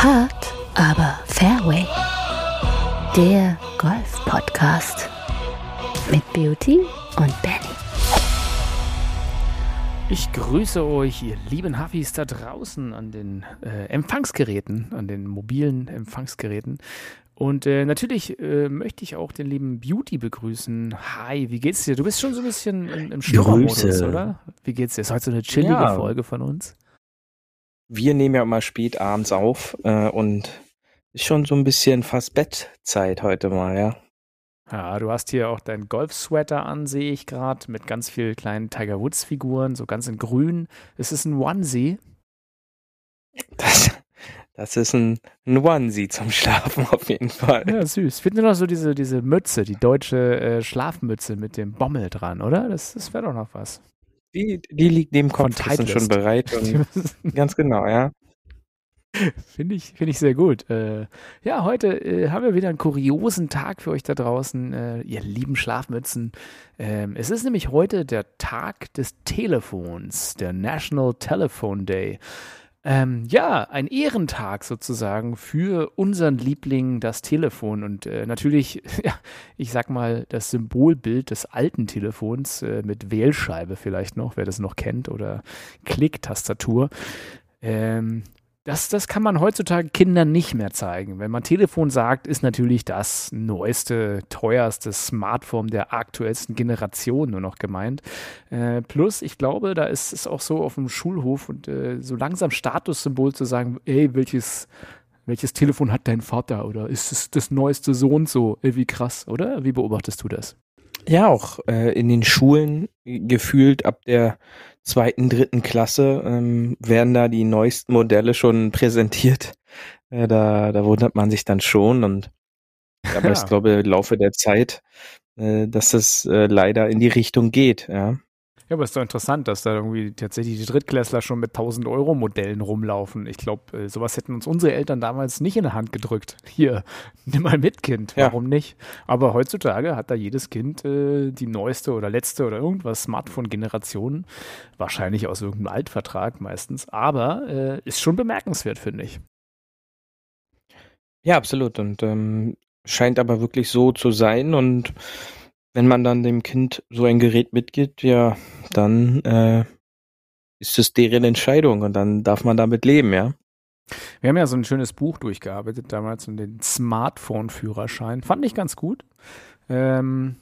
Hard, aber Fairway. Der Golf-Podcast mit Beauty und Benny. Ich grüße euch, ihr lieben Huffis da draußen an den äh, Empfangsgeräten, an den mobilen Empfangsgeräten. Und äh, natürlich äh, möchte ich auch den lieben Beauty begrüßen. Hi, wie geht's dir? Du bist schon so ein bisschen im, im Schlummermodus, oder? Wie geht's dir? Ist heute so eine chillige ja. Folge von uns? Wir nehmen ja immer spät abends auf äh, und ist schon so ein bisschen fast Bettzeit heute mal, ja. Ja, du hast hier auch deinen Golf-Sweater an, sehe ich gerade, mit ganz vielen kleinen Tiger Woods-Figuren, so ganz in grün. Ist es ein Onesie? Das, das ist ein, ein Onesie zum Schlafen auf jeden Fall. Ja, süß. Finden wir noch so diese, diese Mütze, die deutsche äh, Schlafmütze mit dem Bommel dran, oder? Das, das wäre doch noch was. Die, die liegt neben Kopfkissen schon bereit. ganz genau, ja. Finde ich, find ich sehr gut. Äh, ja, heute äh, haben wir wieder einen kuriosen Tag für euch da draußen, äh, ihr lieben Schlafmützen. Ähm, es ist nämlich heute der Tag des Telefons, der National Telephone Day. Ähm, ja, ein Ehrentag sozusagen für unseren Liebling, das Telefon. Und äh, natürlich, ja, ich sag mal, das Symbolbild des alten Telefons äh, mit Wählscheibe vielleicht noch, wer das noch kennt, oder Klicktastatur. Ähm, das, das kann man heutzutage Kindern nicht mehr zeigen. Wenn man Telefon sagt, ist natürlich das neueste, teuerste Smartphone der aktuellsten Generation nur noch gemeint. Äh, plus, ich glaube, da ist es auch so auf dem Schulhof und äh, so langsam Statussymbol zu sagen, ey, welches, welches Telefon hat dein Vater oder ist es das neueste so und so? Wie krass, oder? Wie beobachtest du das? Ja, auch äh, in den Schulen gefühlt ab der zweiten, dritten Klasse ähm, werden da die neuesten Modelle schon präsentiert. Äh, da, da wundert man sich dann schon und aber ja. ich glaube im Laufe der Zeit, äh, dass es äh, leider in die Richtung geht, ja. Ja, aber es ist doch interessant, dass da irgendwie tatsächlich die Drittklässler schon mit 1000 Euro Modellen rumlaufen. Ich glaube, äh, sowas hätten uns unsere Eltern damals nicht in der Hand gedrückt. Hier, nimm mal mit, Kind. Warum ja. nicht? Aber heutzutage hat da jedes Kind äh, die neueste oder letzte oder irgendwas Smartphone-Generation. Wahrscheinlich aus irgendeinem Altvertrag meistens. Aber äh, ist schon bemerkenswert, finde ich. Ja, absolut. Und ähm, scheint aber wirklich so zu sein und wenn man dann dem Kind so ein Gerät mitgibt, ja, dann äh, ist es deren Entscheidung und dann darf man damit leben, ja. Wir haben ja so ein schönes Buch durchgearbeitet damals und den Smartphone-Führerschein. Fand ich ganz gut. Ähm,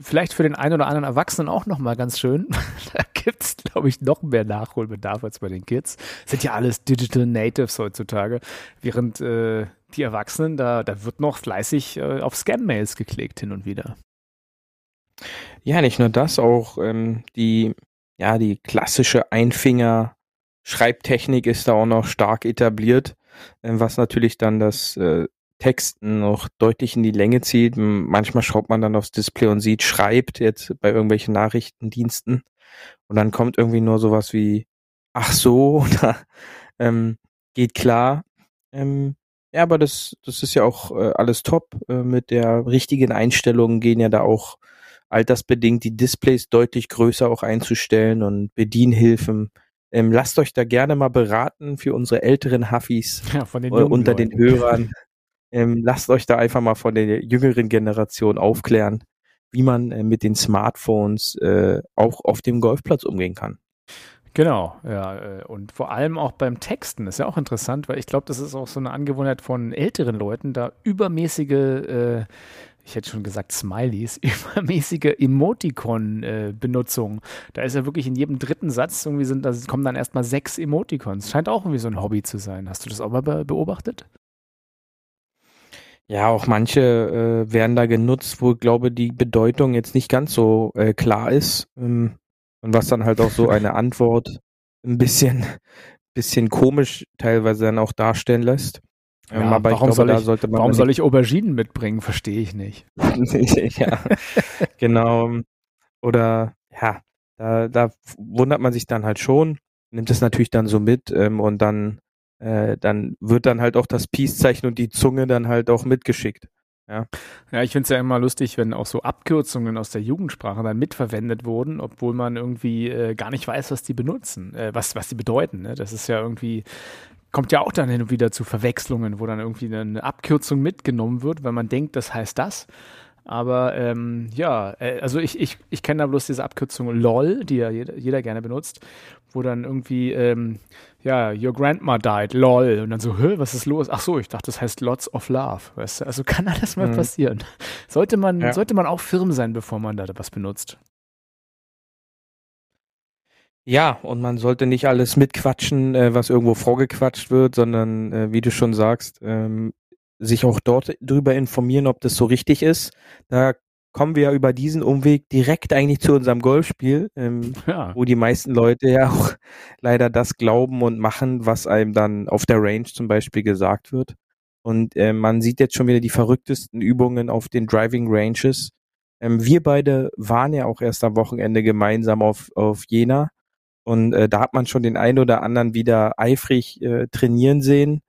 vielleicht für den einen oder anderen Erwachsenen auch nochmal ganz schön. da gibt es, glaube ich, noch mehr Nachholbedarf als bei den Kids. Sind ja alles Digital Natives heutzutage. Während äh, die Erwachsenen, da, da wird noch fleißig äh, auf Scam-Mails geklickt hin und wieder. Ja, nicht nur das, auch ähm, die, ja, die klassische Einfinger-Schreibtechnik ist da auch noch stark etabliert, äh, was natürlich dann das äh, Texten noch deutlich in die Länge zieht. Manchmal schaut man dann aufs Display und sieht, schreibt jetzt bei irgendwelchen Nachrichtendiensten und dann kommt irgendwie nur sowas wie, ach so, oder ähm, geht klar. Ähm, ja, aber das, das ist ja auch äh, alles top. Äh, mit der richtigen Einstellung gehen ja da auch altersbedingt die Displays deutlich größer auch einzustellen und Bedienhilfen. Ähm, lasst euch da gerne mal beraten für unsere älteren Huffis ja, den äh, unter Leuten. den Hörern. Ähm, lasst euch da einfach mal von der jüngeren Generation aufklären, wie man äh, mit den Smartphones äh, auch auf dem Golfplatz umgehen kann. Genau, ja. Äh, und vor allem auch beim Texten ist ja auch interessant, weil ich glaube, das ist auch so eine Angewohnheit von älteren Leuten, da übermäßige äh, ich hätte schon gesagt Smileys, übermäßige Emoticon-Benutzung. da ist ja wirklich in jedem dritten Satz irgendwie sind, da kommen dann erstmal sechs Emoticons. Scheint auch irgendwie so ein Hobby zu sein. Hast du das auch mal beobachtet? Ja, auch manche äh, werden da genutzt, wo, glaube die Bedeutung jetzt nicht ganz so äh, klar ist. Ähm, und was dann halt auch so eine Antwort ein bisschen, bisschen komisch teilweise dann auch darstellen lässt. Ja, ähm, aber warum, glaube, soll, ich, warum soll ich Auberginen mitbringen? Verstehe ich nicht. ja, genau. Oder ja, da, da wundert man sich dann halt schon, nimmt es natürlich dann so mit ähm, und dann, äh, dann wird dann halt auch das Peace-Zeichen und die Zunge dann halt auch mitgeschickt. Ja, ja ich finde es ja immer lustig, wenn auch so Abkürzungen aus der Jugendsprache dann mitverwendet wurden, obwohl man irgendwie äh, gar nicht weiß, was die benutzen, äh, was, was die bedeuten. Ne? Das ist ja irgendwie kommt ja auch dann hin und wieder zu Verwechslungen, wo dann irgendwie eine Abkürzung mitgenommen wird, weil man denkt, das heißt das. Aber ähm, ja, äh, also ich, ich, ich kenne da bloß diese Abkürzung LOL, die ja jeder, jeder gerne benutzt, wo dann irgendwie, ähm, ja, your grandma died, LOL. Und dann so, hä, was ist los? Ach so, ich dachte, das heißt Lots of Love. Weißt du? Also kann alles mal mhm. passieren. Sollte man, ja. sollte man auch firm sein, bevor man da was benutzt. Ja, und man sollte nicht alles mitquatschen, äh, was irgendwo vorgequatscht wird, sondern äh, wie du schon sagst, ähm, sich auch dort drüber informieren, ob das so richtig ist. Da kommen wir ja über diesen Umweg direkt eigentlich zu unserem Golfspiel, ähm, ja. wo die meisten Leute ja auch leider das glauben und machen, was einem dann auf der Range zum Beispiel gesagt wird. Und äh, man sieht jetzt schon wieder die verrücktesten Übungen auf den Driving Ranges. Ähm, wir beide waren ja auch erst am Wochenende gemeinsam auf, auf Jena. Und äh, da hat man schon den einen oder anderen wieder eifrig äh, trainieren sehen.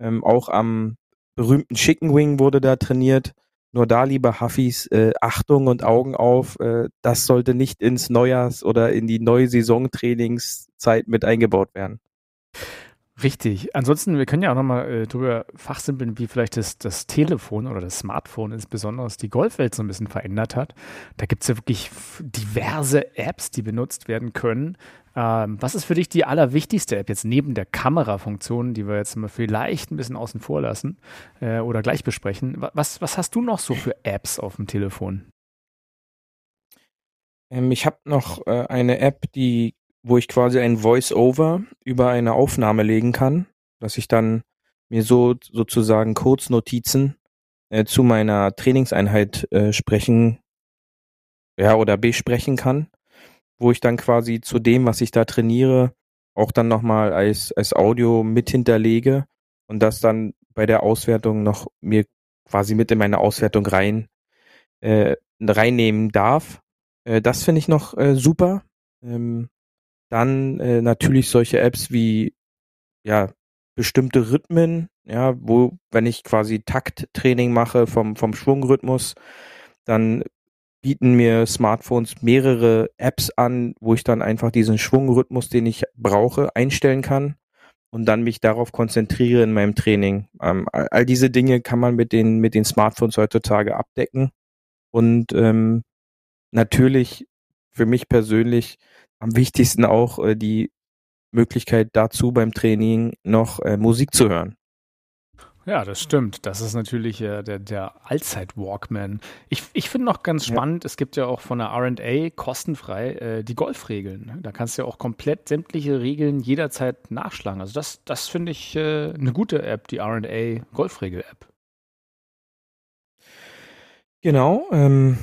Ähm, auch am berühmten Chicken Wing wurde da trainiert. Nur da, liebe Huffis, äh, Achtung und Augen auf, äh, das sollte nicht ins Neujahrs- oder in die neue Saisontrainingszeit mit eingebaut werden. Richtig. Ansonsten, wir können ja auch nochmal äh, drüber fachsimpeln, wie vielleicht das, das Telefon oder das Smartphone insbesondere die Golfwelt so ein bisschen verändert hat. Da gibt es ja wirklich diverse Apps, die benutzt werden können. Ähm, was ist für dich die allerwichtigste App jetzt neben der Kamerafunktion, die wir jetzt mal vielleicht ein bisschen außen vor lassen äh, oder gleich besprechen? Was, was hast du noch so für Apps auf dem Telefon? Ähm, ich habe noch äh, eine App, die wo ich quasi ein Voice-Over über eine Aufnahme legen kann, dass ich dann mir so sozusagen Kurznotizen äh, zu meiner Trainingseinheit äh, sprechen, ja, oder besprechen kann, wo ich dann quasi zu dem, was ich da trainiere, auch dann nochmal als, als Audio mit hinterlege und das dann bei der Auswertung noch mir quasi mit in meine Auswertung rein äh, reinnehmen darf. Äh, das finde ich noch äh, super. Ähm, dann äh, natürlich solche Apps wie ja bestimmte Rhythmen, ja, wo wenn ich quasi Takttraining mache vom vom Schwungrhythmus, dann bieten mir Smartphones mehrere Apps an, wo ich dann einfach diesen Schwungrhythmus, den ich brauche, einstellen kann und dann mich darauf konzentriere in meinem Training. Ähm, all diese Dinge kann man mit den mit den Smartphones heutzutage abdecken und ähm, natürlich für mich persönlich am wichtigsten auch äh, die Möglichkeit dazu beim Training noch äh, Musik zu hören. Ja, das stimmt. Das ist natürlich äh, der, der Allzeit-Walkman. Ich, ich finde noch ganz spannend, ja. es gibt ja auch von der RA kostenfrei äh, die Golfregeln. Da kannst du ja auch komplett sämtliche Regeln jederzeit nachschlagen. Also das, das finde ich äh, eine gute App, die RA Golfregel-App. Genau. Ähm,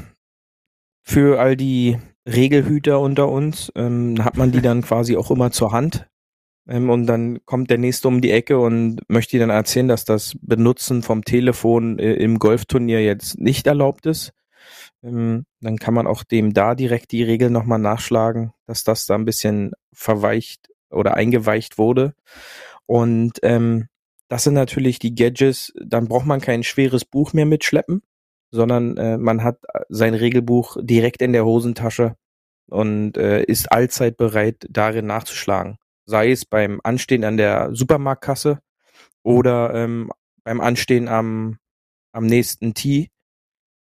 für all die Regelhüter unter uns, ähm, hat man die dann quasi auch immer zur Hand. Ähm, und dann kommt der nächste um die Ecke und möchte dann erzählen, dass das Benutzen vom Telefon äh, im Golfturnier jetzt nicht erlaubt ist. Ähm, dann kann man auch dem da direkt die Regel nochmal nachschlagen, dass das da ein bisschen verweicht oder eingeweicht wurde. Und ähm, das sind natürlich die Gadgets, dann braucht man kein schweres Buch mehr mitschleppen, sondern äh, man hat sein Regelbuch direkt in der Hosentasche und äh, ist allzeit bereit, darin nachzuschlagen. Sei es beim Anstehen an der Supermarktkasse oder ähm, beim Anstehen am, am nächsten Tee,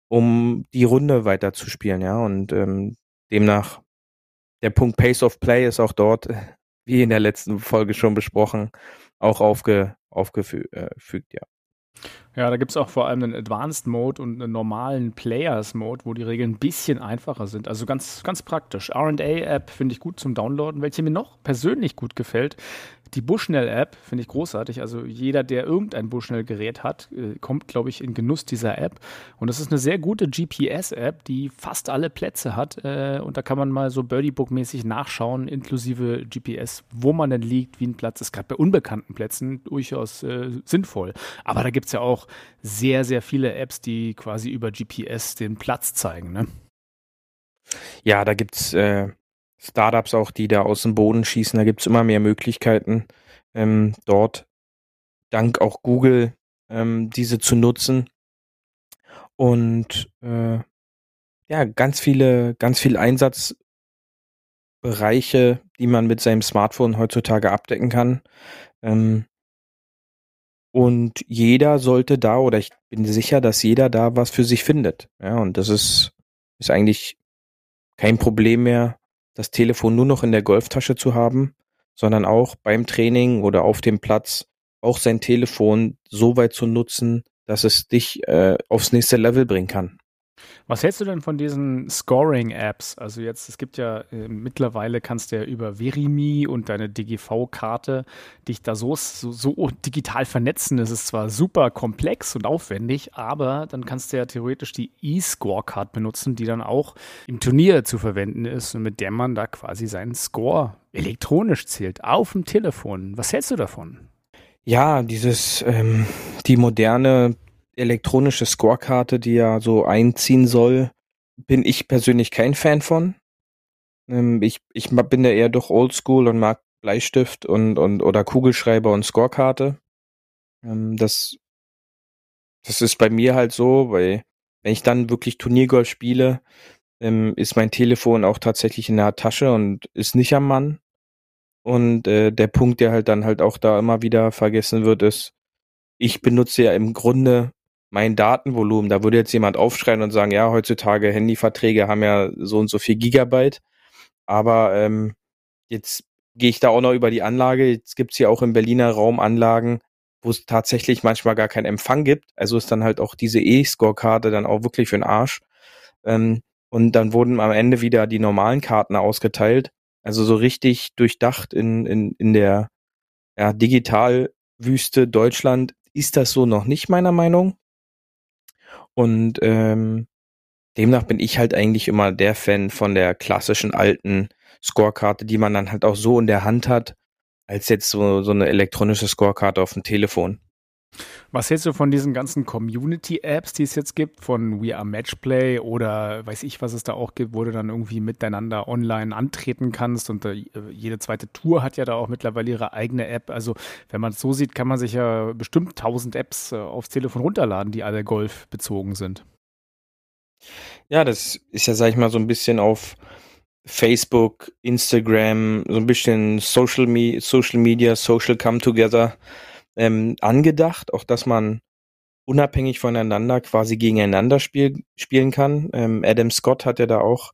um die Runde weiterzuspielen, ja. Und ähm, demnach der Punkt Pace of Play ist auch dort, wie in der letzten Folge schon besprochen, auch aufge, aufgefügt, äh, ja. Ja, da gibt es auch vor allem einen Advanced Mode und einen normalen Players Mode, wo die Regeln ein bisschen einfacher sind. Also ganz, ganz praktisch. RA-App finde ich gut zum Downloaden. Welche mir noch persönlich gut gefällt, die Bushnell-App finde ich großartig. Also jeder, der irgendein Bushnell-Gerät hat, äh, kommt, glaube ich, in Genuss dieser App. Und das ist eine sehr gute GPS-App, die fast alle Plätze hat. Äh, und da kann man mal so Birdie-Book-mäßig nachschauen, inklusive GPS, wo man denn liegt, wie ein Platz ist. Gerade bei unbekannten Plätzen durchaus äh, sinnvoll. Aber da gibt es ja auch sehr, sehr viele Apps, die quasi über GPS den Platz zeigen. Ne? Ja, da gibt's äh, Startups auch, die da aus dem Boden schießen. Da gibt es immer mehr Möglichkeiten, ähm, dort dank auch Google ähm, diese zu nutzen. Und äh, ja, ganz viele, ganz viele Einsatzbereiche, die man mit seinem Smartphone heutzutage abdecken kann. Ähm, Und jeder sollte da, oder ich bin sicher, dass jeder da was für sich findet. Ja, und das ist, ist eigentlich kein Problem mehr, das Telefon nur noch in der Golftasche zu haben, sondern auch beim Training oder auf dem Platz auch sein Telefon so weit zu nutzen, dass es dich äh, aufs nächste Level bringen kann. Was hältst du denn von diesen Scoring-Apps? Also jetzt, es gibt ja äh, mittlerweile kannst du ja über Verimi und deine DGV-Karte dich da so, so, so, digital vernetzen. Es ist zwar super komplex und aufwendig, aber dann kannst du ja theoretisch die E-Score-Card benutzen, die dann auch im Turnier zu verwenden ist und mit der man da quasi seinen Score elektronisch zählt, auf dem Telefon. Was hältst du davon? Ja, dieses, ähm, die moderne elektronische Scorekarte, die ja so einziehen soll, bin ich persönlich kein Fan von. Ähm, ich, ich bin da eher doch oldschool und mag Bleistift und, und oder Kugelschreiber und Scorekarte. Ähm, das, das ist bei mir halt so, weil wenn ich dann wirklich Turniergolf spiele, ähm, ist mein Telefon auch tatsächlich in der Tasche und ist nicht am Mann. Und äh, der Punkt, der halt dann halt auch da immer wieder vergessen wird, ist, ich benutze ja im Grunde mein Datenvolumen, da würde jetzt jemand aufschreien und sagen, ja, heutzutage Handyverträge haben ja so und so viel Gigabyte, aber ähm, jetzt gehe ich da auch noch über die Anlage. Jetzt gibt's hier auch im Berliner Raum Anlagen, wo es tatsächlich manchmal gar keinen Empfang gibt. Also ist dann halt auch diese E-Score-Karte dann auch wirklich für den Arsch. Ähm, und dann wurden am Ende wieder die normalen Karten ausgeteilt. Also so richtig durchdacht in, in, in der ja, Digitalwüste Deutschland ist das so noch nicht, meiner Meinung. Und ähm, demnach bin ich halt eigentlich immer der Fan von der klassischen alten Scorekarte, die man dann halt auch so in der Hand hat, als jetzt so, so eine elektronische Scorekarte auf dem Telefon. Was hältst du von diesen ganzen Community-Apps, die es jetzt gibt, von We Are Matchplay oder weiß ich, was es da auch gibt, wo du dann irgendwie miteinander online antreten kannst und äh, jede zweite Tour hat ja da auch mittlerweile ihre eigene App. Also wenn man es so sieht, kann man sich ja bestimmt tausend Apps äh, aufs Telefon runterladen, die alle Golf bezogen sind. Ja, das ist ja, sag ich mal, so ein bisschen auf Facebook, Instagram, so ein bisschen Social, Me Social Media, Social Come Together ähm, angedacht, auch dass man unabhängig voneinander quasi gegeneinander spiel, spielen kann. Ähm, Adam Scott hat ja da auch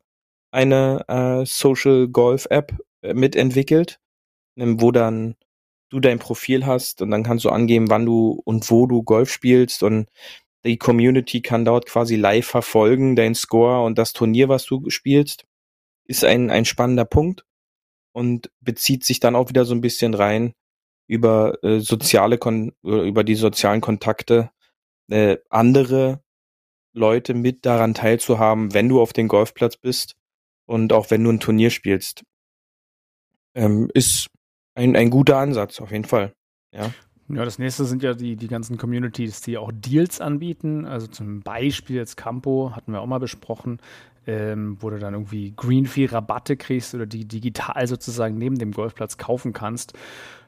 eine äh, Social Golf App äh, mitentwickelt, ähm, wo dann du dein Profil hast und dann kannst du angeben, wann du und wo du Golf spielst und die Community kann dort quasi live verfolgen, dein Score und das Turnier, was du spielst, ist ein, ein spannender Punkt und bezieht sich dann auch wieder so ein bisschen rein über äh, soziale Kon über die sozialen Kontakte äh, andere Leute mit daran teilzuhaben, wenn du auf dem Golfplatz bist und auch wenn du ein Turnier spielst, ähm, ist ein, ein guter Ansatz, auf jeden Fall. Ja. Ja, das nächste sind ja die, die ganzen Communities, die auch Deals anbieten. Also zum Beispiel jetzt Campo, hatten wir auch mal besprochen, ähm, wo du dann irgendwie Greenfee-Rabatte kriegst oder die digital sozusagen neben dem Golfplatz kaufen kannst.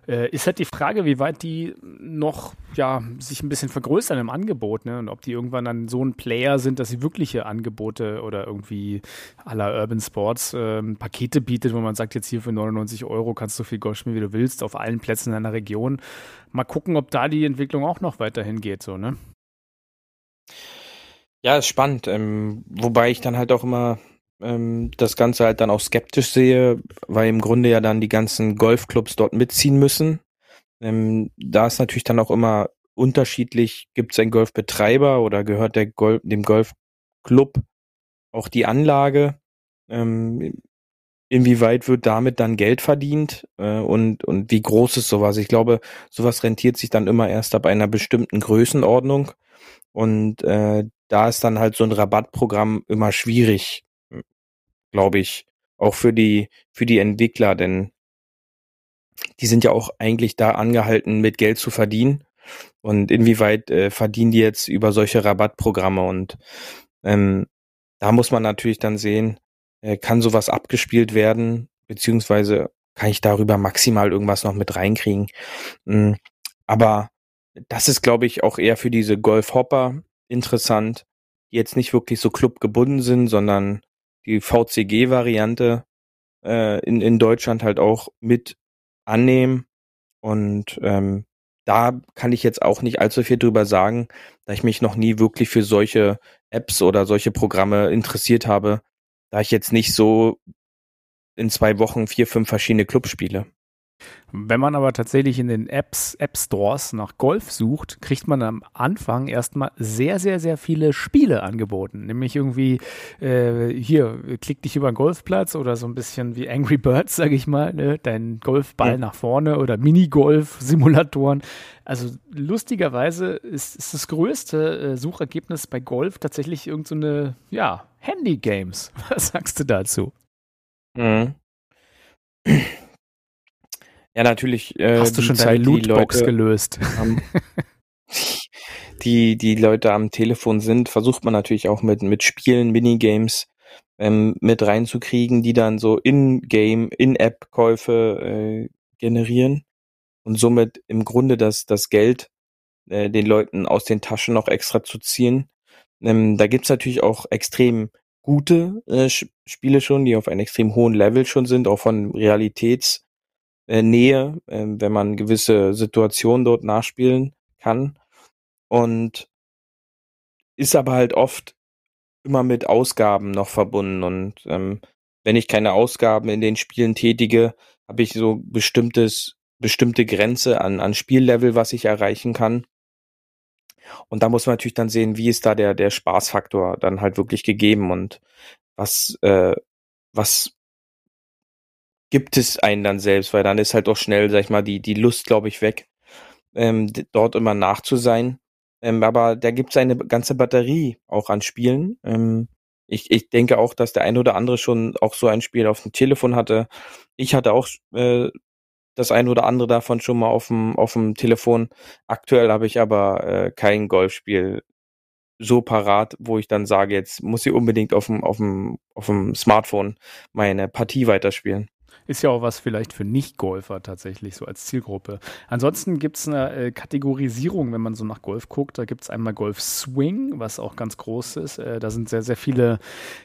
Äh, ist halt die Frage, wie weit die noch ja, sich ein bisschen vergrößern im Angebot ne? und ob die irgendwann dann so ein Player sind, dass sie wirkliche Angebote oder irgendwie aller Urban Sports ähm, Pakete bietet, wo man sagt, jetzt hier für 99 Euro kannst du viel Golf spielen, wie du willst, auf allen Plätzen in deiner Region. Mal gucken, ob da die Entwicklung auch noch weiterhin geht, so, ne? Ja, ist spannend. Ähm, wobei ich dann halt auch immer ähm, das Ganze halt dann auch skeptisch sehe, weil im Grunde ja dann die ganzen Golfclubs dort mitziehen müssen. Ähm, da ist natürlich dann auch immer unterschiedlich, gibt es einen Golfbetreiber oder gehört der Golf, dem Golfclub auch die Anlage? Ähm, inwieweit wird damit dann Geld verdient äh, und, und wie groß ist sowas? Ich glaube, sowas rentiert sich dann immer erst ab einer bestimmten Größenordnung. Und äh, da ist dann halt so ein Rabattprogramm immer schwierig, glaube ich, auch für die, für die Entwickler, denn die sind ja auch eigentlich da angehalten, mit Geld zu verdienen. Und inwieweit äh, verdienen die jetzt über solche Rabattprogramme? Und ähm, da muss man natürlich dann sehen, äh, kann sowas abgespielt werden, beziehungsweise kann ich darüber maximal irgendwas noch mit reinkriegen. Mhm. Aber das ist, glaube ich, auch eher für diese Golfhopper interessant, die jetzt nicht wirklich so clubgebunden sind, sondern die VCG-Variante äh, in, in Deutschland halt auch mit annehmen. Und ähm, da kann ich jetzt auch nicht allzu viel drüber sagen, da ich mich noch nie wirklich für solche Apps oder solche Programme interessiert habe, da ich jetzt nicht so in zwei Wochen vier, fünf verschiedene Clubs spiele. Wenn man aber tatsächlich in den Apps, App Stores nach Golf sucht, kriegt man am Anfang erstmal sehr, sehr, sehr viele Spiele angeboten. Nämlich irgendwie, äh, hier, klick dich über einen Golfplatz oder so ein bisschen wie Angry Birds, sag ich mal, ne? dein Golfball ja. nach vorne oder Minigolf-Simulatoren. Also lustigerweise ist, ist das größte äh, Suchergebnis bei Golf tatsächlich irgendeine, so ja, Handy-Games. Was sagst du dazu? Mhm. Ja, natürlich. Äh, Hast du schon Zeit, deine Lootbox Leute, gelöst? Am, die, die Leute am Telefon sind, versucht man natürlich auch mit, mit Spielen, Minigames ähm, mit reinzukriegen, die dann so in-Game, in-App-Käufe äh, generieren und somit im Grunde das, das Geld äh, den Leuten aus den Taschen noch extra zu ziehen. Ähm, da gibt's natürlich auch extrem gute äh, Spiele schon, die auf einem extrem hohen Level schon sind, auch von Realitäts- äh, Nähe, äh, wenn man gewisse Situationen dort nachspielen kann. Und ist aber halt oft immer mit Ausgaben noch verbunden. Und ähm, wenn ich keine Ausgaben in den Spielen tätige, habe ich so bestimmtes, bestimmte Grenze an, an Spiellevel, was ich erreichen kann. Und da muss man natürlich dann sehen, wie ist da der, der Spaßfaktor dann halt wirklich gegeben und was, äh, was gibt es einen dann selbst, weil dann ist halt auch schnell, sag ich mal, die, die Lust, glaube ich, weg, ähm, dort immer nach zu sein. Ähm, aber da gibt es eine ganze Batterie auch an Spielen. Ähm, ich, ich denke auch, dass der ein oder andere schon auch so ein Spiel auf dem Telefon hatte. Ich hatte auch äh, das ein oder andere davon schon mal auf dem, auf dem Telefon. Aktuell habe ich aber äh, kein Golfspiel so parat, wo ich dann sage, jetzt muss ich unbedingt auf dem, auf dem, auf dem Smartphone meine Partie weiterspielen. Ist ja auch was vielleicht für Nicht-Golfer tatsächlich, so als Zielgruppe. Ansonsten gibt es eine äh, Kategorisierung, wenn man so nach Golf guckt. Da gibt es einmal Golf Swing, was auch ganz groß ist. Äh, da sind sehr, sehr viele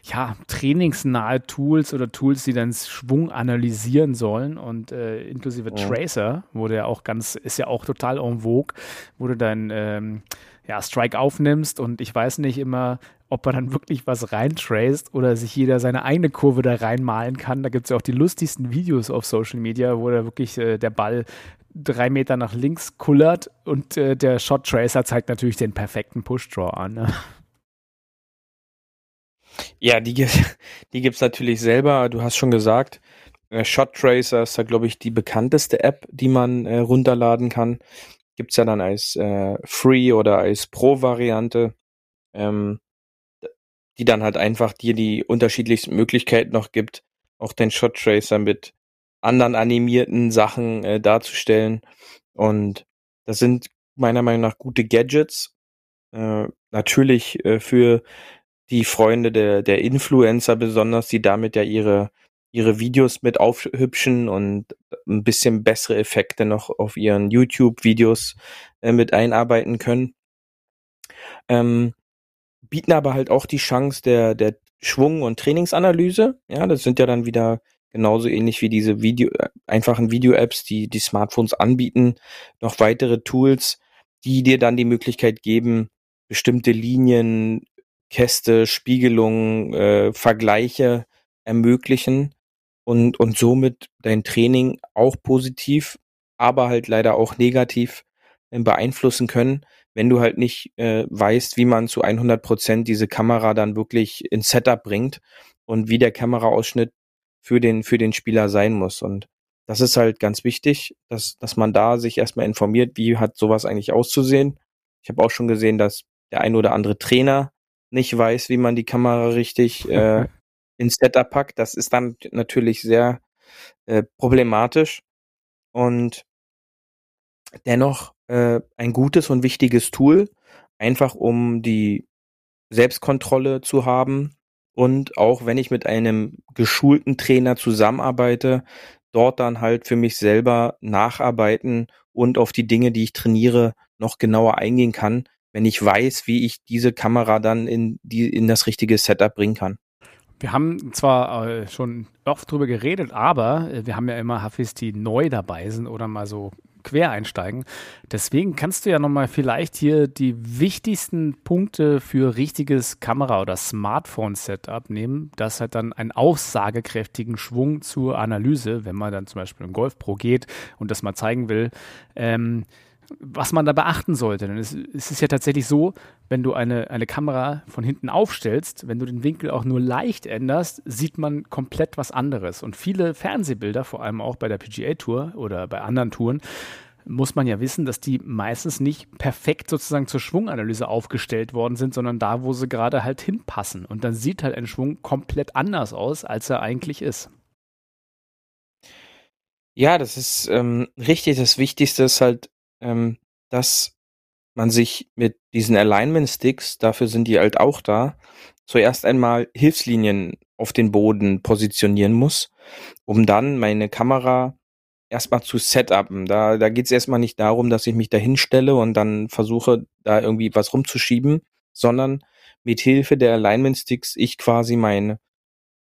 ja, trainingsnahe Tools oder Tools, die dann Schwung analysieren sollen. Und äh, inklusive ja. Tracer wurde ja auch ganz, ist ja auch total en vogue, wo du dein ähm, ja, Strike aufnimmst und ich weiß nicht immer, ob er dann wirklich was reintraced oder sich jeder seine eigene Kurve da reinmalen kann. Da gibt es ja auch die lustigsten Videos auf Social Media, wo da wirklich äh, der Ball drei Meter nach links kullert und äh, der Shot Tracer zeigt natürlich den perfekten Push-Draw an. Ne? Ja, die, die gibt es natürlich selber. Du hast schon gesagt, äh, Shot Tracer ist da, glaube ich, die bekannteste App, die man äh, runterladen kann. Gibt es ja dann als äh, Free oder als Pro-Variante. Ähm, die dann halt einfach dir die unterschiedlichsten Möglichkeiten noch gibt, auch den Shot Tracer mit anderen animierten Sachen äh, darzustellen. Und das sind meiner Meinung nach gute Gadgets. Äh, natürlich äh, für die Freunde der, der Influencer besonders, die damit ja ihre, ihre Videos mit aufhübschen und ein bisschen bessere Effekte noch auf ihren YouTube-Videos äh, mit einarbeiten können. Ähm, bieten aber halt auch die Chance der, der Schwung- und Trainingsanalyse. Ja, das sind ja dann wieder genauso ähnlich wie diese Video, äh, einfachen Video-Apps, die die Smartphones anbieten, noch weitere Tools, die dir dann die Möglichkeit geben, bestimmte Linien, Käste, Spiegelungen, äh, Vergleiche ermöglichen und, und somit dein Training auch positiv, aber halt leider auch negativ äh, beeinflussen können wenn du halt nicht äh, weißt, wie man zu 100 Prozent diese Kamera dann wirklich ins Setup bringt und wie der Kameraausschnitt für den, für den Spieler sein muss. Und das ist halt ganz wichtig, dass, dass man da sich erstmal informiert, wie hat sowas eigentlich auszusehen. Ich habe auch schon gesehen, dass der ein oder andere Trainer nicht weiß, wie man die Kamera richtig äh, ins Setup packt. Das ist dann natürlich sehr äh, problematisch. Und dennoch äh, ein gutes und wichtiges Tool, einfach um die Selbstkontrolle zu haben und auch wenn ich mit einem geschulten Trainer zusammenarbeite, dort dann halt für mich selber nacharbeiten und auf die Dinge, die ich trainiere, noch genauer eingehen kann, wenn ich weiß, wie ich diese Kamera dann in die in das richtige Setup bringen kann. Wir haben zwar äh, schon oft drüber geredet, aber äh, wir haben ja immer Hafis, die neu dabei sind oder mal so quer einsteigen. Deswegen kannst du ja nochmal vielleicht hier die wichtigsten Punkte für richtiges Kamera- oder Smartphone-Setup nehmen, das hat dann einen aussagekräftigen Schwung zur Analyse, wenn man dann zum Beispiel im Golf Pro geht und das mal zeigen will. Ähm, was man da beachten sollte. Denn es, es, ist ja tatsächlich so, wenn du eine, eine Kamera von hinten aufstellst, wenn du den Winkel auch nur leicht änderst, sieht man komplett was anderes. Und viele Fernsehbilder, vor allem auch bei der PGA Tour oder bei anderen Touren, muss man ja wissen, dass die meistens nicht perfekt sozusagen zur Schwunganalyse aufgestellt worden sind, sondern da, wo sie gerade halt hinpassen. Und dann sieht halt ein Schwung komplett anders aus, als er eigentlich ist. Ja, das ist ähm, richtig. Das Wichtigste ist halt ähm, dass man sich mit diesen Alignment-Sticks, dafür sind die halt auch da, zuerst einmal Hilfslinien auf den Boden positionieren muss, um dann meine Kamera erstmal zu setupen. Da, da geht es erstmal nicht darum, dass ich mich da hinstelle und dann versuche, da irgendwie was rumzuschieben, sondern mit Hilfe der Alignment Sticks ich quasi meinen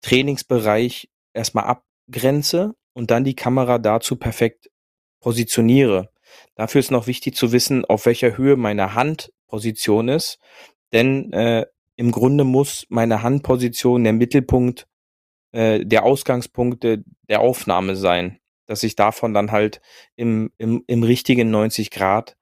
Trainingsbereich erstmal abgrenze und dann die Kamera dazu perfekt positioniere. Dafür ist noch wichtig zu wissen, auf welcher Höhe meine Handposition ist, denn äh, im Grunde muss meine Handposition der Mittelpunkt äh, der Ausgangspunkte der Aufnahme sein, dass ich davon dann halt im, im, im richtigen 90 Grad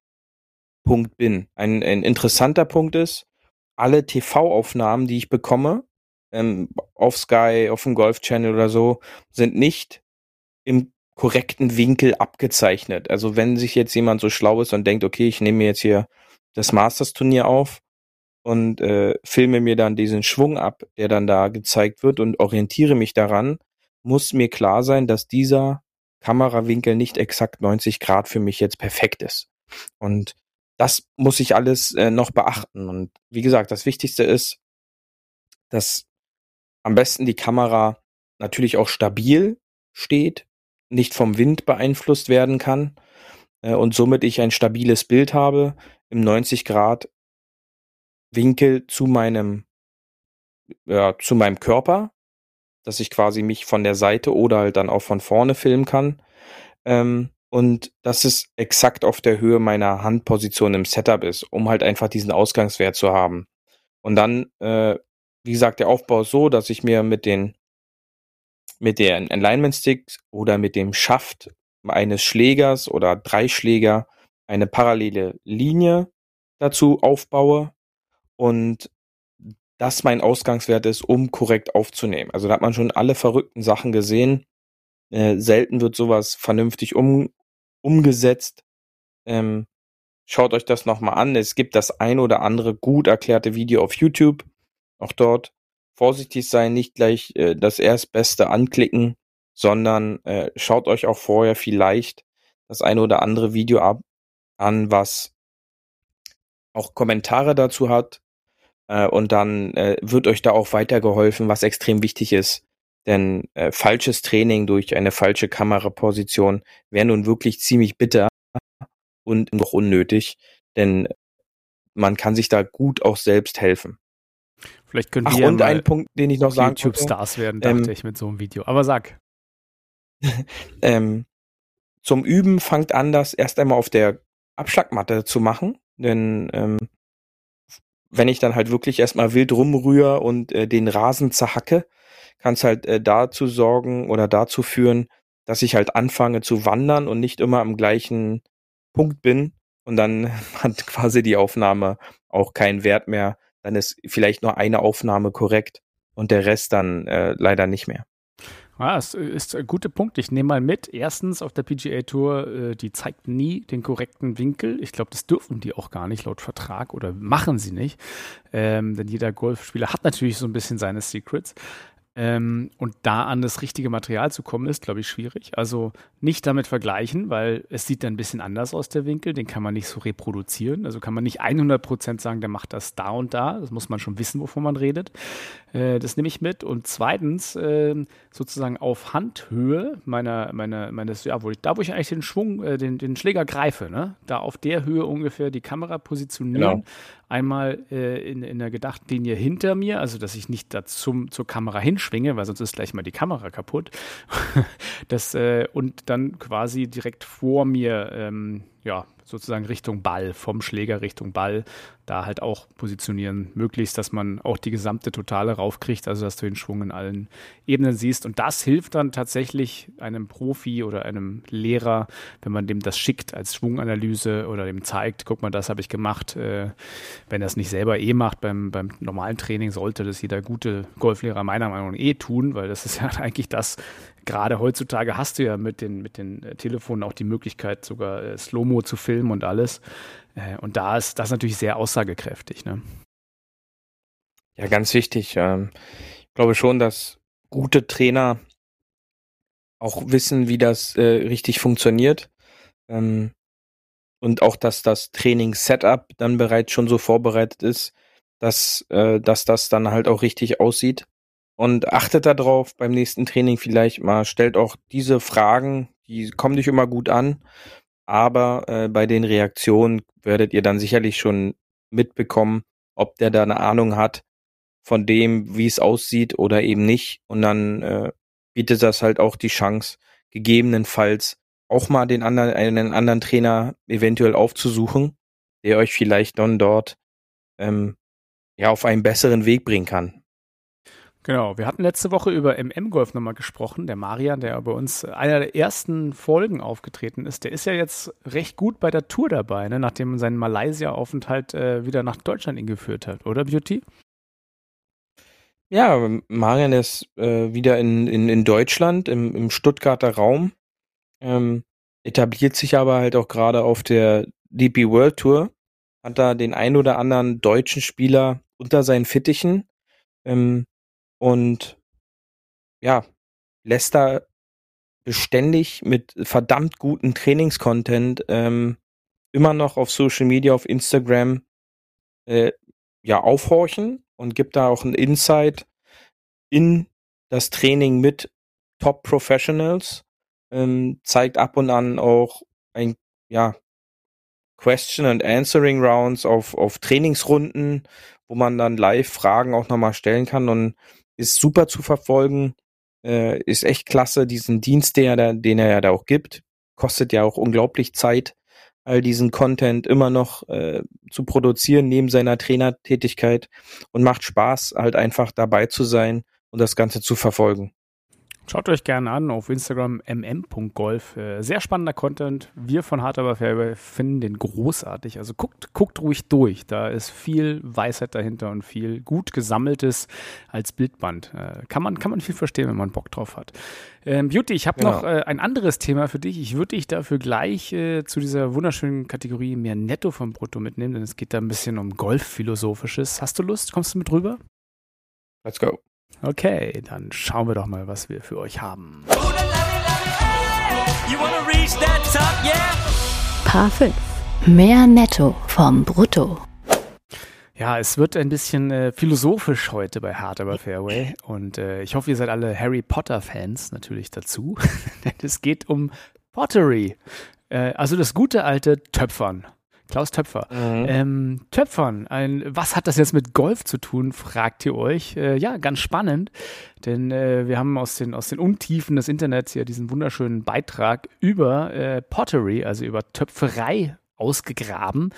Punkt bin. Ein, ein interessanter Punkt ist, alle TV-Aufnahmen, die ich bekomme, ähm, auf Sky, auf dem Golf Channel oder so, sind nicht im korrekten Winkel abgezeichnet. Also wenn sich jetzt jemand so schlau ist und denkt, okay, ich nehme mir jetzt hier das Masters-Turnier auf und äh, filme mir dann diesen Schwung ab, der dann da gezeigt wird und orientiere mich daran, muss mir klar sein, dass dieser Kamerawinkel nicht exakt 90 Grad für mich jetzt perfekt ist. Und das muss ich alles äh, noch beachten. Und wie gesagt, das Wichtigste ist, dass am besten die Kamera natürlich auch stabil steht, nicht vom Wind beeinflusst werden kann äh, und somit ich ein stabiles Bild habe im 90 Grad Winkel zu meinem ja, zu meinem Körper, dass ich quasi mich von der Seite oder halt dann auch von vorne filmen kann. Ähm, und dass es exakt auf der Höhe meiner Handposition im Setup ist, um halt einfach diesen Ausgangswert zu haben. Und dann, äh, wie gesagt, der Aufbau ist so, dass ich mir mit den mit den Alignment Sticks oder mit dem Schaft eines Schlägers oder drei Schläger eine parallele Linie dazu aufbaue und das mein Ausgangswert ist, um korrekt aufzunehmen. Also da hat man schon alle verrückten Sachen gesehen. Äh, selten wird sowas vernünftig um, umgesetzt. Ähm, schaut euch das nochmal an. Es gibt das ein oder andere gut erklärte Video auf YouTube. Auch dort vorsichtig sein, nicht gleich äh, das Erstbeste anklicken, sondern äh, schaut euch auch vorher vielleicht das eine oder andere Video ab an, was auch Kommentare dazu hat. Äh, und dann äh, wird euch da auch weitergeholfen, was extrem wichtig ist. Denn äh, falsches Training durch eine falsche Kameraposition wäre nun wirklich ziemlich bitter und noch unnötig, denn man kann sich da gut auch selbst helfen. Vielleicht können Ach, wir und ja ein Punkt, den ich noch sagen YouTube-Stars werden, dachte ähm, ich, mit so einem Video. Aber sag. ähm, zum Üben fangt an, das erst einmal auf der Abschlagmatte zu machen, denn ähm, wenn ich dann halt wirklich erstmal wild rumrühre und äh, den Rasen zerhacke, kann es halt äh, dazu sorgen oder dazu führen, dass ich halt anfange zu wandern und nicht immer am gleichen Punkt bin und dann hat quasi die Aufnahme auch keinen Wert mehr, dann ist vielleicht nur eine Aufnahme korrekt und der Rest dann äh, leider nicht mehr. Ah, es ist ein guter Punkt. Ich nehme mal mit. Erstens, auf der PGA Tour, äh, die zeigt nie den korrekten Winkel. Ich glaube, das dürfen die auch gar nicht laut Vertrag oder machen sie nicht. Ähm, denn jeder Golfspieler hat natürlich so ein bisschen seine Secrets. Ähm, und da an das richtige Material zu kommen, ist, glaube ich, schwierig. Also nicht damit vergleichen, weil es sieht dann ein bisschen anders aus, der Winkel. Den kann man nicht so reproduzieren. Also kann man nicht 100% sagen, der macht das da und da. Das muss man schon wissen, wovon man redet. Äh, das nehme ich mit. Und zweitens, äh, sozusagen auf Handhöhe meiner, meiner, meines, ja, wo ich, da wo ich eigentlich den Schwung, äh, den, den Schläger greife, ne? da auf der Höhe ungefähr die Kamera positionieren. Genau. Einmal äh, in, in der Gedachtlinie hinter mir, also dass ich nicht da zum, zur Kamera hinschwinge, weil sonst ist gleich mal die Kamera kaputt. das, äh, und dann quasi direkt vor mir, ähm, ja, sozusagen Richtung Ball, vom Schläger Richtung Ball, da halt auch positionieren, möglichst, dass man auch die gesamte Totale raufkriegt, also dass du den Schwung in allen Ebenen siehst. Und das hilft dann tatsächlich einem Profi oder einem Lehrer, wenn man dem das schickt als Schwunganalyse oder dem zeigt, guck mal, das habe ich gemacht. Äh, wenn er es nicht selber eh macht, beim, beim normalen Training sollte das jeder gute Golflehrer meiner Meinung nach eh tun, weil das ist ja eigentlich das, gerade heutzutage hast du ja mit den, mit den äh, Telefonen auch die Möglichkeit, sogar äh, Slow-Mo zu filmen und alles. Äh, und da ist das natürlich sehr aussagekräftig. Ne? Ja, ganz wichtig. Ähm, ich glaube schon, dass gute Trainer auch wissen, wie das äh, richtig funktioniert. Ähm, und auch, dass das Training-Setup dann bereits schon so vorbereitet ist, dass, äh, dass das dann halt auch richtig aussieht. Und achtet darauf beim nächsten Training vielleicht mal, stellt auch diese Fragen, die kommen nicht immer gut an, aber äh, bei den Reaktionen werdet ihr dann sicherlich schon mitbekommen, ob der da eine Ahnung hat von dem, wie es aussieht oder eben nicht. Und dann äh, bietet das halt auch die Chance, gegebenenfalls auch mal den anderen, einen anderen Trainer eventuell aufzusuchen, der euch vielleicht dann dort ähm, ja auf einen besseren Weg bringen kann. Genau, wir hatten letzte Woche über MM-Golf nochmal gesprochen. Der Marian, der bei uns einer der ersten Folgen aufgetreten ist, der ist ja jetzt recht gut bei der Tour dabei, ne? nachdem sein Malaysia-Aufenthalt äh, wieder nach Deutschland ihn geführt hat, oder Beauty? Ja, Marian ist äh, wieder in, in, in Deutschland, im, im Stuttgarter Raum, ähm, etabliert sich aber halt auch gerade auf der DP World Tour, hat da den ein oder anderen deutschen Spieler unter seinen Fittichen. Ähm, und ja, lässt da beständig mit verdammt guten Trainingscontent ähm, immer noch auf Social Media, auf Instagram äh, ja aufhorchen und gibt da auch einen Insight in das Training mit Top Professionals, ähm, zeigt ab und an auch ein ja Question and Answering Rounds auf auf Trainingsrunden, wo man dann live Fragen auch nochmal stellen kann und ist super zu verfolgen, äh, ist echt klasse, diesen Dienst, der, der, den er ja da auch gibt, kostet ja auch unglaublich Zeit, all diesen Content immer noch äh, zu produzieren neben seiner Trainertätigkeit und macht Spaß, halt einfach dabei zu sein und das Ganze zu verfolgen. Schaut euch gerne an auf Instagram mm.golf. Äh, sehr spannender Content. Wir von Hard Aber Fairway finden den großartig. Also guckt, guckt ruhig durch. Da ist viel Weisheit dahinter und viel gut gesammeltes als Bildband. Äh, kann, man, kann man viel verstehen, wenn man Bock drauf hat. Ähm, Beauty, ich habe genau. noch äh, ein anderes Thema für dich. Ich würde dich dafür gleich äh, zu dieser wunderschönen Kategorie mehr Netto vom Brutto mitnehmen, denn es geht da ein bisschen um Golfphilosophisches. Hast du Lust? Kommst du mit rüber? Let's go. Okay, dann schauen wir doch mal, was wir für euch haben. Paar 5. Mehr Netto vom Brutto. Ja, es wird ein bisschen äh, philosophisch heute bei Hard Aber Fairway und äh, ich hoffe, ihr seid alle Harry Potter Fans natürlich dazu, denn es geht um Pottery, äh, also das gute alte Töpfern. Klaus Töpfer. Mhm. Ähm, Töpfern, ein, was hat das jetzt mit Golf zu tun, fragt ihr euch. Äh, ja, ganz spannend, denn äh, wir haben aus den, aus den Untiefen des Internets hier diesen wunderschönen Beitrag über äh, Pottery, also über Töpferei ausgegraben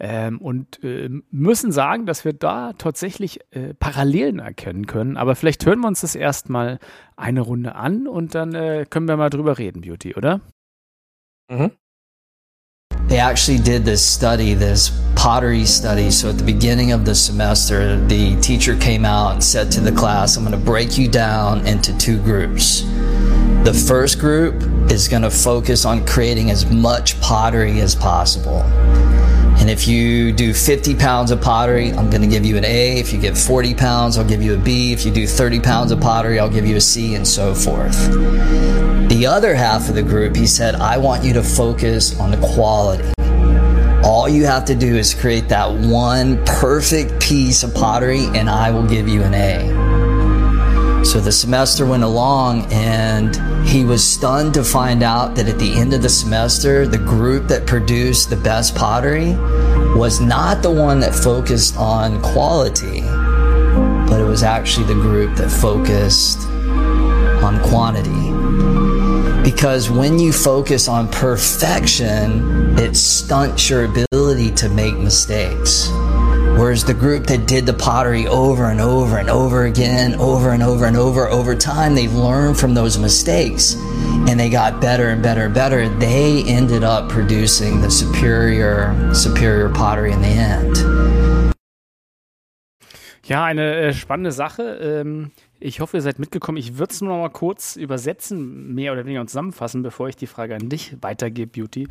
ähm, und äh, müssen sagen, dass wir da tatsächlich äh, Parallelen erkennen können. Aber vielleicht hören wir uns das erstmal eine Runde an und dann äh, können wir mal drüber reden, Beauty, oder? Mhm. They actually did this study, this pottery study. So at the beginning of the semester, the teacher came out and said to the class, I'm going to break you down into two groups. The first group is going to focus on creating as much pottery as possible. And if you do 50 pounds of pottery, I'm going to give you an A. If you get 40 pounds, I'll give you a B. If you do 30 pounds of pottery, I'll give you a C, and so forth. The other half of the group, he said, I want you to focus on the quality. All you have to do is create that one perfect piece of pottery, and I will give you an A. So the semester went along, and he was stunned to find out that at the end of the semester, the group that produced the best pottery was not the one that focused on quality, but it was actually the group that focused on quantity. Because when you focus on perfection, it stunts your ability to make mistakes. Whereas the group that did the pottery over and over and over again, over and over and over, over time, they learned from those mistakes and they got better and better and better. They ended up producing the superior, superior pottery in the end. Ja, eine äh, spannende Sache. Ähm, Ich hoffe, ihr seid mitgekommen. Ich würde es nur noch mal kurz übersetzen, mehr oder weniger zusammenfassen, bevor ich die Frage an dich weitergebe, Beauty.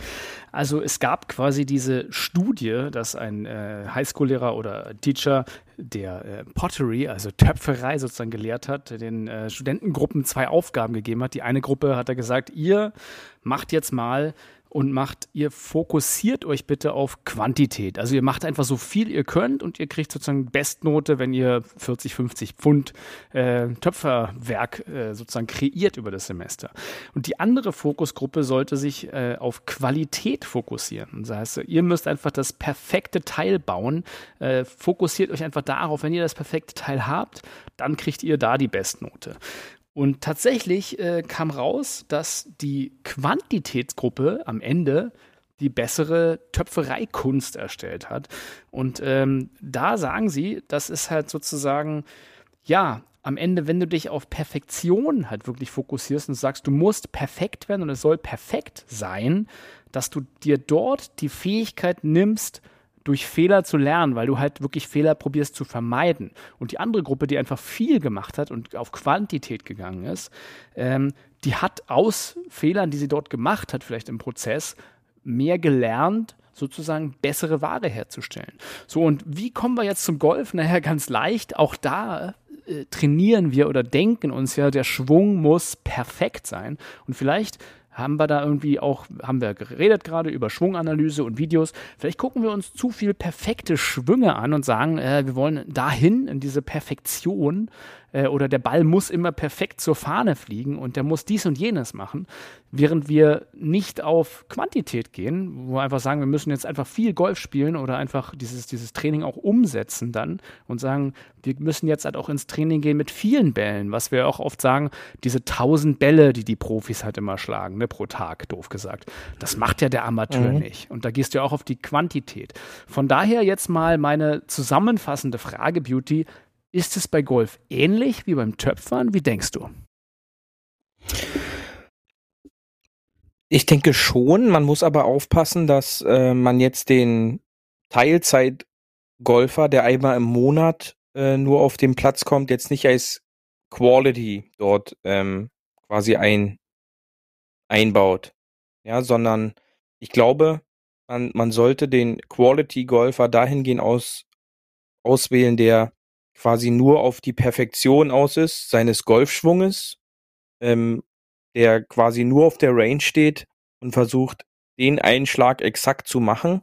Also es gab quasi diese Studie, dass ein äh, Highschool-Lehrer oder Teacher, der äh, Pottery, also Töpferei sozusagen gelehrt hat, den äh, Studentengruppen zwei Aufgaben gegeben hat. Die eine Gruppe hat er gesagt, ihr macht jetzt mal und macht, ihr fokussiert euch bitte auf Quantität. Also ihr macht einfach so viel ihr könnt und ihr kriegt sozusagen Bestnote, wenn ihr 40, 50 Pfund äh, Töpferwerk äh, sozusagen kreiert über das Semester. Und die andere Fokusgruppe sollte sich äh, auf Qualität fokussieren. Das heißt, ihr müsst einfach das perfekte Teil bauen. Äh, fokussiert euch einfach darauf, wenn ihr das perfekte Teil habt, dann kriegt ihr da die Bestnote. Und tatsächlich äh, kam raus, dass die Quantitätsgruppe am Ende die bessere Töpfereikunst erstellt hat. Und ähm, da sagen sie, das ist halt sozusagen, ja, am Ende, wenn du dich auf Perfektion halt wirklich fokussierst und sagst, du musst perfekt werden und es soll perfekt sein, dass du dir dort die Fähigkeit nimmst, durch Fehler zu lernen, weil du halt wirklich Fehler probierst zu vermeiden. Und die andere Gruppe, die einfach viel gemacht hat und auf Quantität gegangen ist, ähm, die hat aus Fehlern, die sie dort gemacht hat, vielleicht im Prozess, mehr gelernt, sozusagen bessere Ware herzustellen. So, und wie kommen wir jetzt zum Golf? Naja, ganz leicht. Auch da äh, trainieren wir oder denken uns ja, der Schwung muss perfekt sein. Und vielleicht haben wir da irgendwie auch, haben wir geredet gerade über Schwunganalyse und Videos. Vielleicht gucken wir uns zu viel perfekte Schwünge an und sagen, äh, wir wollen dahin in diese Perfektion äh, oder der Ball muss immer perfekt zur Fahne fliegen und der muss dies und jenes machen, während wir nicht auf Quantität gehen, wo wir einfach sagen, wir müssen jetzt einfach viel Golf spielen oder einfach dieses, dieses Training auch umsetzen dann und sagen, wir müssen jetzt halt auch ins Training gehen mit vielen Bällen, was wir auch oft sagen, diese tausend Bälle, die die Profis halt immer schlagen, ne, pro Tag, doof gesagt. Das macht ja der Amateur mhm. nicht. Und da gehst du ja auch auf die Quantität. Von daher jetzt mal meine zusammenfassende Frage, Beauty. Ist es bei Golf ähnlich wie beim Töpfern? Wie denkst du? Ich denke schon. Man muss aber aufpassen, dass äh, man jetzt den Teilzeitgolfer, der einmal im Monat äh, nur auf den Platz kommt, jetzt nicht als Quality dort ähm, quasi ein, einbaut. Ja, sondern ich glaube, man, man sollte den Quality-Golfer dahingehend aus, auswählen, der quasi nur auf die Perfektion aus ist, seines Golfschwunges, ähm, der quasi nur auf der Range steht und versucht, den Einschlag exakt zu machen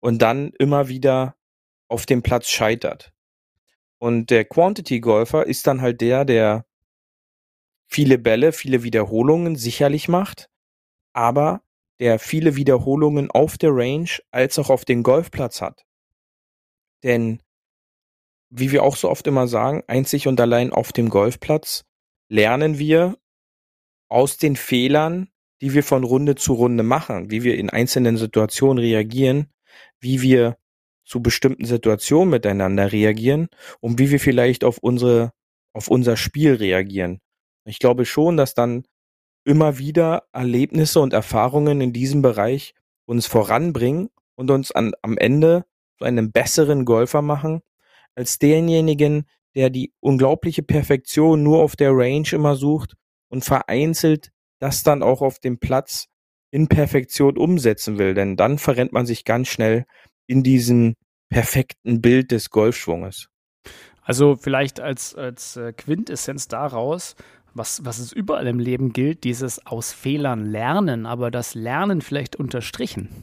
und dann immer wieder auf dem Platz scheitert. Und der Quantity-Golfer ist dann halt der, der viele Bälle, viele Wiederholungen sicherlich macht, aber der viele Wiederholungen auf der Range als auch auf dem Golfplatz hat. Denn wie wir auch so oft immer sagen, einzig und allein auf dem Golfplatz lernen wir aus den Fehlern, die wir von Runde zu Runde machen, wie wir in einzelnen Situationen reagieren, wie wir zu bestimmten Situationen miteinander reagieren und wie wir vielleicht auf unsere, auf unser Spiel reagieren. Ich glaube schon, dass dann immer wieder Erlebnisse und Erfahrungen in diesem Bereich uns voranbringen und uns an, am Ende zu einem besseren Golfer machen, als denjenigen, der die unglaubliche Perfektion nur auf der Range immer sucht und vereinzelt das dann auch auf dem Platz in Perfektion umsetzen will, denn dann verrennt man sich ganz schnell in diesem perfekten Bild des Golfschwunges. Also vielleicht als, als äh, Quintessenz daraus, was, was es überall im Leben gilt, dieses aus Fehlern lernen, aber das Lernen vielleicht unterstrichen.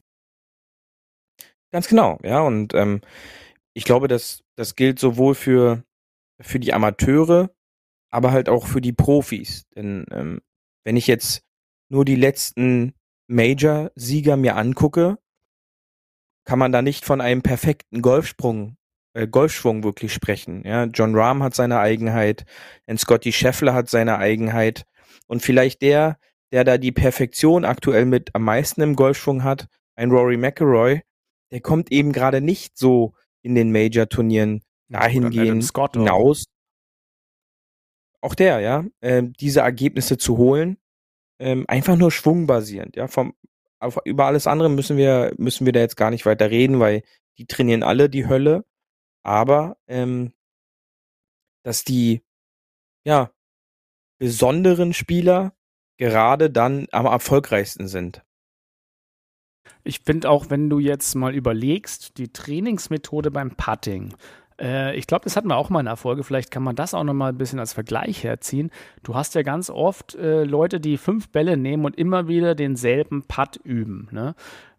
Ganz genau, ja, und ähm, ich glaube, dass das gilt sowohl für, für die Amateure, aber halt auch für die Profis. Denn ähm, wenn ich jetzt nur die letzten Major-Sieger mir angucke, kann man da nicht von einem perfekten Golfsprung, äh, Golfschwung wirklich sprechen. Ja, John Rahm hat seine Eigenheit, ein Scotty Scheffler hat seine Eigenheit und vielleicht der, der da die Perfektion aktuell mit am meisten im Golfschwung hat, ein Rory McIlroy, der kommt eben gerade nicht so in den Major-Turnieren dahingehend hinaus. Auch der, ja, äh, diese Ergebnisse zu holen, ähm, einfach nur schwungbasierend, ja, vom auf, über alles andere müssen wir müssen wir da jetzt gar nicht weiter reden, weil die trainieren alle die Hölle, aber ähm, dass die ja besonderen Spieler gerade dann am erfolgreichsten sind. Ich finde auch, wenn du jetzt mal überlegst, die Trainingsmethode beim Putting. Äh, ich glaube, das hatten wir auch mal in der Folge. Vielleicht kann man das auch noch mal ein bisschen als Vergleich herziehen. Du hast ja ganz oft äh, Leute, die fünf Bälle nehmen und immer wieder denselben Putt üben. Ne?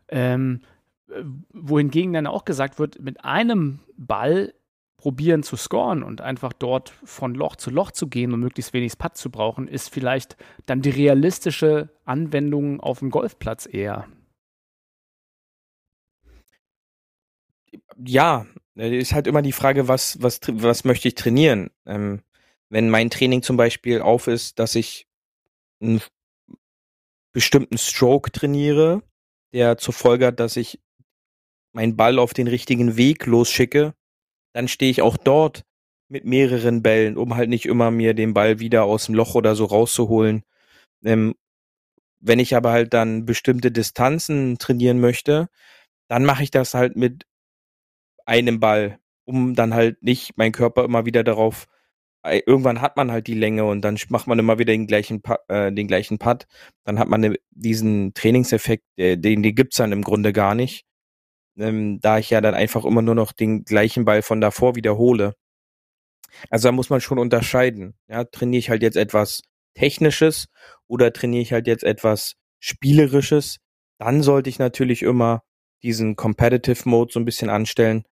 Ähm, äh, wohingegen dann auch gesagt wird, mit einem Ball probieren zu scoren und einfach dort von Loch zu Loch zu gehen und möglichst wenig Putt zu brauchen, ist vielleicht dann die realistische Anwendung auf dem Golfplatz eher. Ja, äh, ist halt immer die Frage, was, was, was möchte ich trainieren? Ähm, wenn mein Training zum Beispiel auf ist, dass ich einen bestimmten Stroke trainiere, der zur Folge hat, dass ich meinen Ball auf den richtigen Weg losschicke, dann stehe ich auch dort mit mehreren Bällen, um halt nicht immer mir den Ball wieder aus dem Loch oder so rauszuholen. Ähm, wenn ich aber halt dann bestimmte Distanzen trainieren möchte, dann mache ich das halt mit einem Ball, um dann halt nicht mein Körper immer wieder darauf irgendwann hat man halt die Länge und dann macht man immer wieder den gleichen äh, den gleichen Putt. Dann hat man ne, diesen Trainingseffekt, äh, den, den gibt's dann im Grunde gar nicht. Ähm, da ich ja dann einfach immer nur noch den gleichen Ball von davor wiederhole. Also da muss man schon unterscheiden. Ja, trainiere ich halt jetzt etwas Technisches oder trainiere ich halt jetzt etwas Spielerisches, dann sollte ich natürlich immer diesen Competitive Mode so ein bisschen anstellen,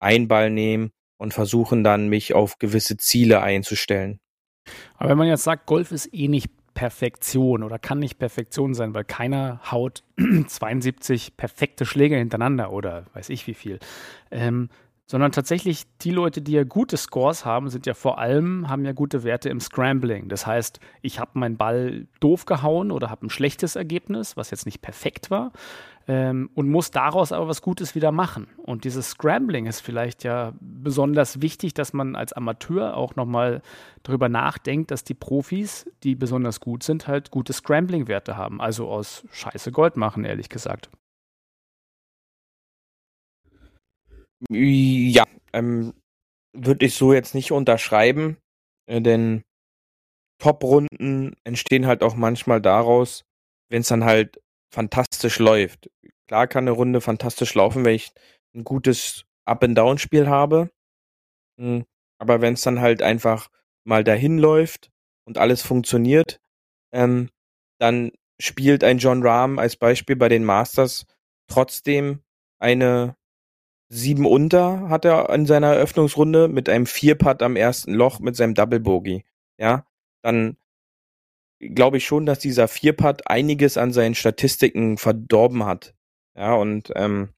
einen Ball nehmen und versuchen dann, mich auf gewisse Ziele einzustellen. Aber wenn man jetzt sagt, Golf ist eh nicht Perfektion oder kann nicht Perfektion sein, weil keiner haut 72 perfekte Schläge hintereinander oder weiß ich wie viel. Ähm, sondern tatsächlich die Leute, die ja gute Scores haben, sind ja vor allem, haben ja gute Werte im Scrambling. Das heißt, ich habe meinen Ball doof gehauen oder habe ein schlechtes Ergebnis, was jetzt nicht perfekt war, ähm, und muss daraus aber was Gutes wieder machen. Und dieses Scrambling ist vielleicht ja besonders wichtig, dass man als Amateur auch nochmal darüber nachdenkt, dass die Profis, die besonders gut sind, halt gute Scrambling-Werte haben. Also aus Scheiße Gold machen, ehrlich gesagt. Ja, ähm, würde ich so jetzt nicht unterschreiben, äh, denn Top-Runden entstehen halt auch manchmal daraus, wenn es dann halt fantastisch läuft. Klar kann eine Runde fantastisch laufen, wenn ich ein gutes Up-and-Down-Spiel habe. Hm, aber wenn es dann halt einfach mal dahin läuft und alles funktioniert, ähm, dann spielt ein John Rahm als Beispiel bei den Masters trotzdem eine sieben unter hat er in seiner Eröffnungsrunde mit einem Vierpad am ersten Loch mit seinem Double Bogey. Ja, dann glaube ich schon, dass dieser Vierpad einiges an seinen Statistiken verdorben hat. Ja, und ähm,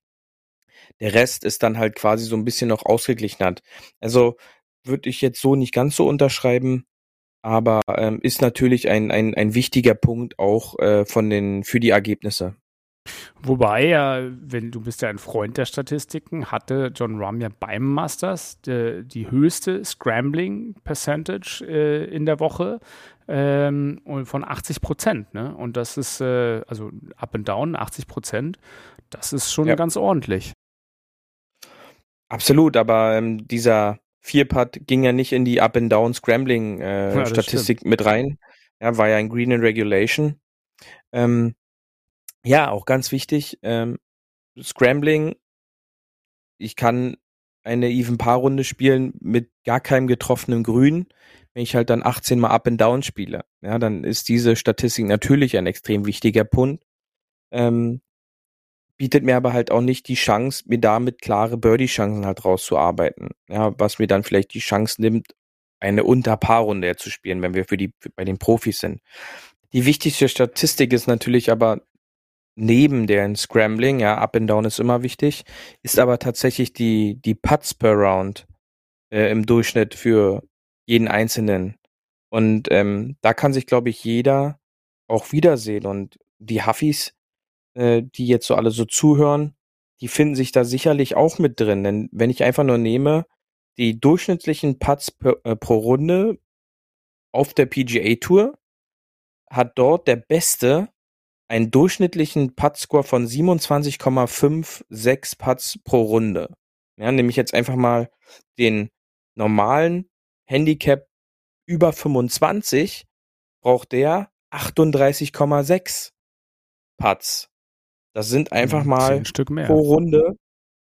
der Rest ist dann halt quasi so ein bisschen noch ausgeglichen hat. Also würde ich jetzt so nicht ganz so unterschreiben, aber ähm, ist natürlich ein, ein, ein wichtiger Punkt auch äh, von den für die Ergebnisse. Wobei ja, wenn du bist ja ein Freund der Statistiken, hatte John Rahm ja beim Masters die, die höchste Scrambling Percentage äh, in der Woche ähm, von 80 Prozent. Ne? Und das ist, äh, also up and down, 80 Prozent, das ist schon ja. ganz ordentlich. Absolut, aber ähm, dieser Vierpad ging ja nicht in die Up and Down Scrambling äh, ja, Statistik mit rein. Ja, war ja ein Green in Regulation. Ähm, ja, auch ganz wichtig, ähm, Scrambling. Ich kann eine Even-Paar-Runde spielen mit gar keinem getroffenen Grün. Wenn ich halt dann 18 mal Up and Down spiele, ja, dann ist diese Statistik natürlich ein extrem wichtiger Punkt. Ähm, bietet mir aber halt auch nicht die Chance, mir damit klare Birdie-Chancen halt rauszuarbeiten. Ja, was mir dann vielleicht die Chance nimmt, eine Unter-Paar-Runde zu spielen, wenn wir für die, bei den Profis sind. Die wichtigste Statistik ist natürlich aber neben den Scrambling, ja, Up and Down ist immer wichtig, ist aber tatsächlich die, die Putts per Round äh, im Durchschnitt für jeden Einzelnen. Und ähm, da kann sich, glaube ich, jeder auch wiedersehen. Und die Huffis, äh, die jetzt so alle so zuhören, die finden sich da sicherlich auch mit drin. Denn wenn ich einfach nur nehme, die durchschnittlichen Putts per, äh, pro Runde auf der PGA Tour, hat dort der Beste einen durchschnittlichen Putt-Score von 27,56 Putts pro Runde. Ja, nehme ich jetzt einfach mal den normalen Handicap über 25, braucht der 38,6 Putts. Das sind einfach mal pro Runde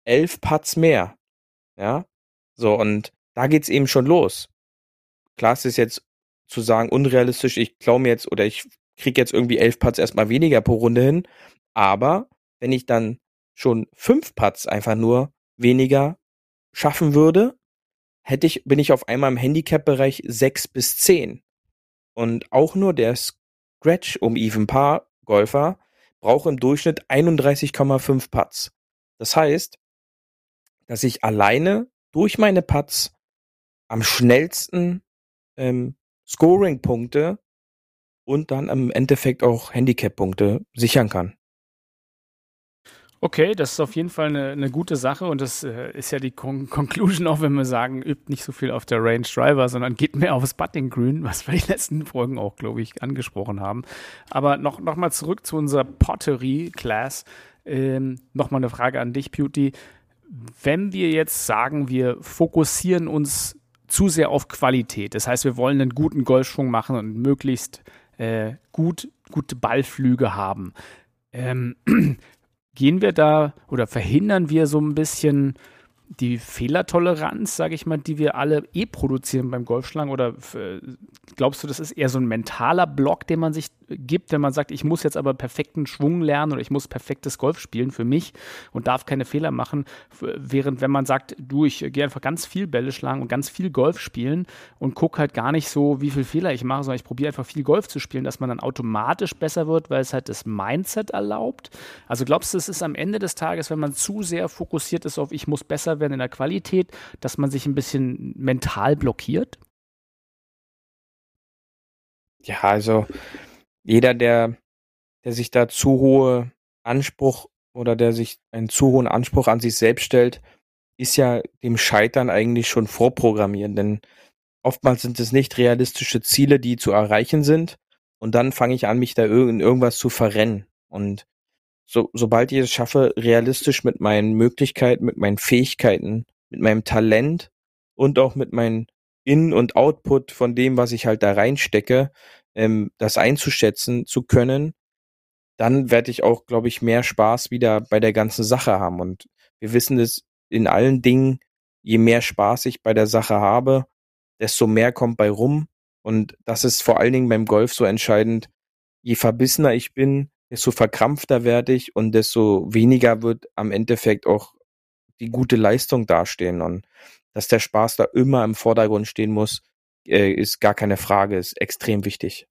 elf Putts mehr. Ja, so und da geht's eben schon los. Klar, es ist jetzt zu sagen unrealistisch. Ich klaue mir jetzt oder ich kriege jetzt irgendwie elf Putts erstmal weniger pro Runde hin. Aber wenn ich dann schon fünf Putts einfach nur weniger schaffen würde, hätte ich, bin ich auf einmal im Handicap-Bereich sechs bis zehn. Und auch nur der Scratch um Even Paar Golfer braucht im Durchschnitt 31,5 Putts. Das heißt, dass ich alleine durch meine Putts am schnellsten ähm, Scoring-Punkte und dann im Endeffekt auch Handicap-Punkte sichern kann. Okay, das ist auf jeden Fall eine, eine gute Sache und das äh, ist ja die Con Conclusion auch, wenn wir sagen, übt nicht so viel auf der Range Driver, sondern geht mehr aufs Putting Green, was wir die letzten Folgen auch, glaube ich, angesprochen haben. Aber noch, noch mal zurück zu unserer Pottery Class. Ähm, noch mal eine Frage an dich, Beauty. Wenn wir jetzt sagen, wir fokussieren uns zu sehr auf Qualität, das heißt, wir wollen einen guten Golfschwung machen und möglichst äh, gut, gute Ballflüge haben. Ähm, gehen wir da oder verhindern wir so ein bisschen die Fehlertoleranz, sage ich mal, die wir alle eh produzieren beim Golfschlagen? Oder äh, glaubst du, das ist eher so ein mentaler Block, den man sich gibt, wenn man sagt, ich muss jetzt aber perfekten Schwung lernen oder ich muss perfektes Golf spielen für mich und darf keine Fehler machen? Während wenn man sagt, du, ich gehe einfach ganz viel Bälle schlagen und ganz viel Golf spielen und gucke halt gar nicht so, wie viel Fehler ich mache, sondern ich probiere einfach viel Golf zu spielen, dass man dann automatisch besser wird, weil es halt das Mindset erlaubt. Also glaubst du, es ist am Ende des Tages, wenn man zu sehr fokussiert ist auf, ich muss besser werden in der Qualität, dass man sich ein bisschen mental blockiert? Ja, also jeder, der, der sich da zu hohe Anspruch oder der sich einen zu hohen Anspruch an sich selbst stellt, ist ja dem Scheitern eigentlich schon vorprogrammiert, denn oftmals sind es nicht realistische Ziele, die zu erreichen sind und dann fange ich an, mich da in irgendwas zu verrennen und so, sobald ich es schaffe, realistisch mit meinen Möglichkeiten, mit meinen Fähigkeiten, mit meinem Talent und auch mit meinem In- und Output von dem, was ich halt da reinstecke, ähm, das einzuschätzen zu können, dann werde ich auch, glaube ich, mehr Spaß wieder bei der ganzen Sache haben. Und wir wissen es in allen Dingen, je mehr Spaß ich bei der Sache habe, desto mehr kommt bei rum. Und das ist vor allen Dingen beim Golf so entscheidend. Je verbissener ich bin, desto verkrampfter werde ich und desto weniger wird am Endeffekt auch die gute Leistung dastehen. Und dass der Spaß da immer im Vordergrund stehen muss, äh, ist gar keine Frage, ist extrem wichtig.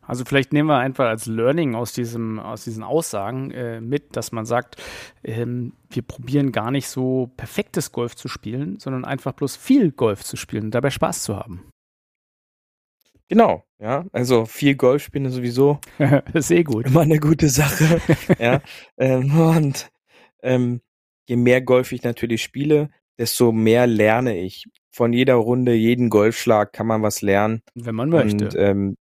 Also vielleicht nehmen wir einfach als Learning aus diesem aus diesen Aussagen äh, mit, dass man sagt, ähm, wir probieren gar nicht so perfektes Golf zu spielen, sondern einfach bloß viel Golf zu spielen und dabei Spaß zu haben. Genau, ja. Also viel Golf spielen ist sowieso sehr gut. Immer eine gute Sache. ja. Ähm, und ähm, je mehr Golf ich natürlich spiele, desto mehr lerne ich. Von jeder Runde, jeden Golfschlag kann man was lernen. Wenn man möchte. Und ähm,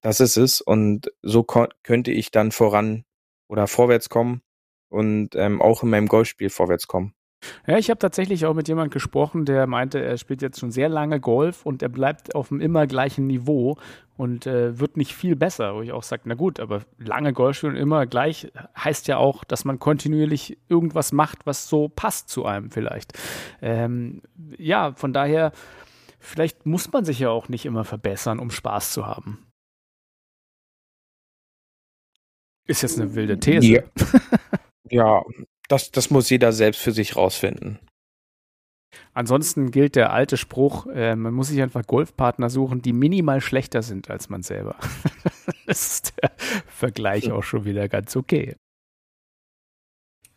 das ist es. Und so könnte ich dann voran oder vorwärts kommen und ähm, auch in meinem Golfspiel vorwärts kommen. Ja, ich habe tatsächlich auch mit jemandem gesprochen, der meinte, er spielt jetzt schon sehr lange Golf und er bleibt auf dem immer gleichen Niveau und äh, wird nicht viel besser. Wo ich auch sage, na gut, aber lange Golf spielen und immer gleich heißt ja auch, dass man kontinuierlich irgendwas macht, was so passt zu einem vielleicht. Ähm, ja, von daher, vielleicht muss man sich ja auch nicht immer verbessern, um Spaß zu haben. Ist jetzt eine wilde These. Ja, ja das, das muss jeder selbst für sich rausfinden. Ansonsten gilt der alte Spruch, äh, man muss sich einfach Golfpartner suchen, die minimal schlechter sind als man selber. das ist der Vergleich auch schon wieder ganz okay.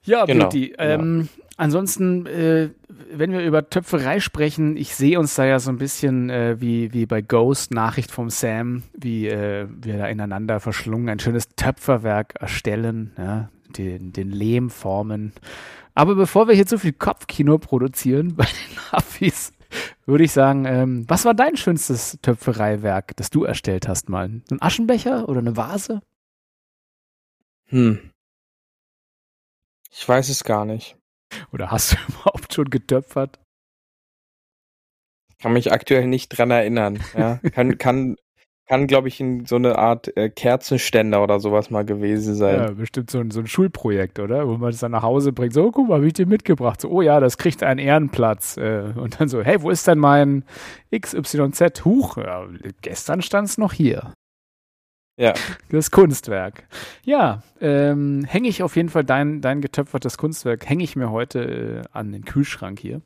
Ja, genau. Beauty. Ähm, ja. Ansonsten, äh, wenn wir über Töpferei sprechen, ich sehe uns da ja so ein bisschen äh, wie, wie bei Ghost, Nachricht vom Sam, wie äh, wir da ineinander verschlungen ein schönes Töpferwerk erstellen, ja, den, den Lehm formen. Aber bevor wir hier zu viel Kopfkino produzieren bei den Huffis, würde ich sagen, ähm, was war dein schönstes Töpfereiwerk, das du erstellt hast mal? Ein Aschenbecher oder eine Vase? Hm. Ich weiß es gar nicht. Oder hast du überhaupt schon getöpfert? Kann mich aktuell nicht dran erinnern. Ja, kann, kann, kann glaube ich, in so eine Art äh, Kerzenständer oder sowas mal gewesen sein. Ja, bestimmt so ein, so ein Schulprojekt, oder? Wo man es dann nach Hause bringt. So, guck mal, habe ich dir mitgebracht. So, oh ja, das kriegt einen Ehrenplatz. Äh, und dann so, hey, wo ist denn mein XYZ? Huch, ja, gestern stand es noch hier. Ja. Das Kunstwerk. Ja, ähm, hänge ich auf jeden Fall dein, dein getöpfertes Kunstwerk, hänge ich mir heute äh, an den Kühlschrank hier.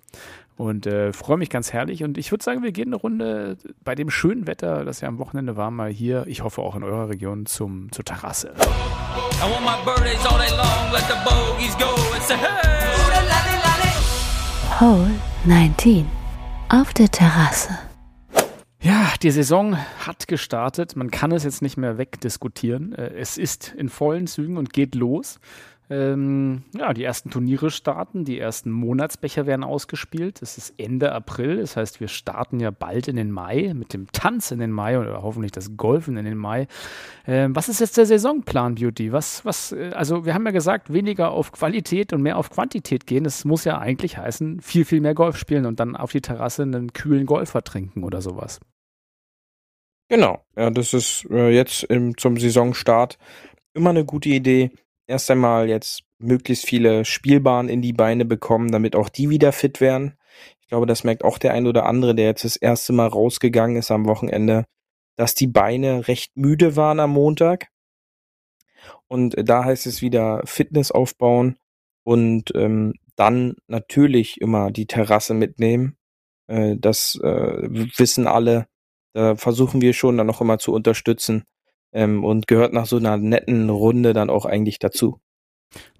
Und äh, freue mich ganz herrlich. Und ich würde sagen, wir gehen eine Runde bei dem schönen Wetter, das ja am Wochenende war, mal hier, ich hoffe auch in eurer Region, zum, zur Terrasse. Hole 19 auf der Terrasse. Ja, die Saison hat gestartet. Man kann es jetzt nicht mehr wegdiskutieren. Äh, es ist in vollen Zügen und geht los. Ähm, ja, die ersten Turniere starten, die ersten Monatsbecher werden ausgespielt. Es ist Ende April, das heißt, wir starten ja bald in den Mai mit dem Tanz in den Mai oder hoffentlich das Golfen in den Mai. Ähm, was ist jetzt der Saisonplan, Beauty? Was, was, äh, also wir haben ja gesagt, weniger auf Qualität und mehr auf Quantität gehen. Das muss ja eigentlich heißen, viel, viel mehr Golf spielen und dann auf die Terrasse einen kühlen Golfer trinken oder sowas. Genau, ja, das ist äh, jetzt im, zum Saisonstart immer eine gute Idee erst einmal jetzt möglichst viele Spielbahnen in die Beine bekommen, damit auch die wieder fit werden. Ich glaube, das merkt auch der ein oder andere, der jetzt das erste Mal rausgegangen ist am Wochenende, dass die Beine recht müde waren am Montag. Und da heißt es wieder Fitness aufbauen und ähm, dann natürlich immer die Terrasse mitnehmen. Äh, das äh, wissen alle. Da versuchen wir schon dann noch immer zu unterstützen ähm, und gehört nach so einer netten Runde dann auch eigentlich dazu.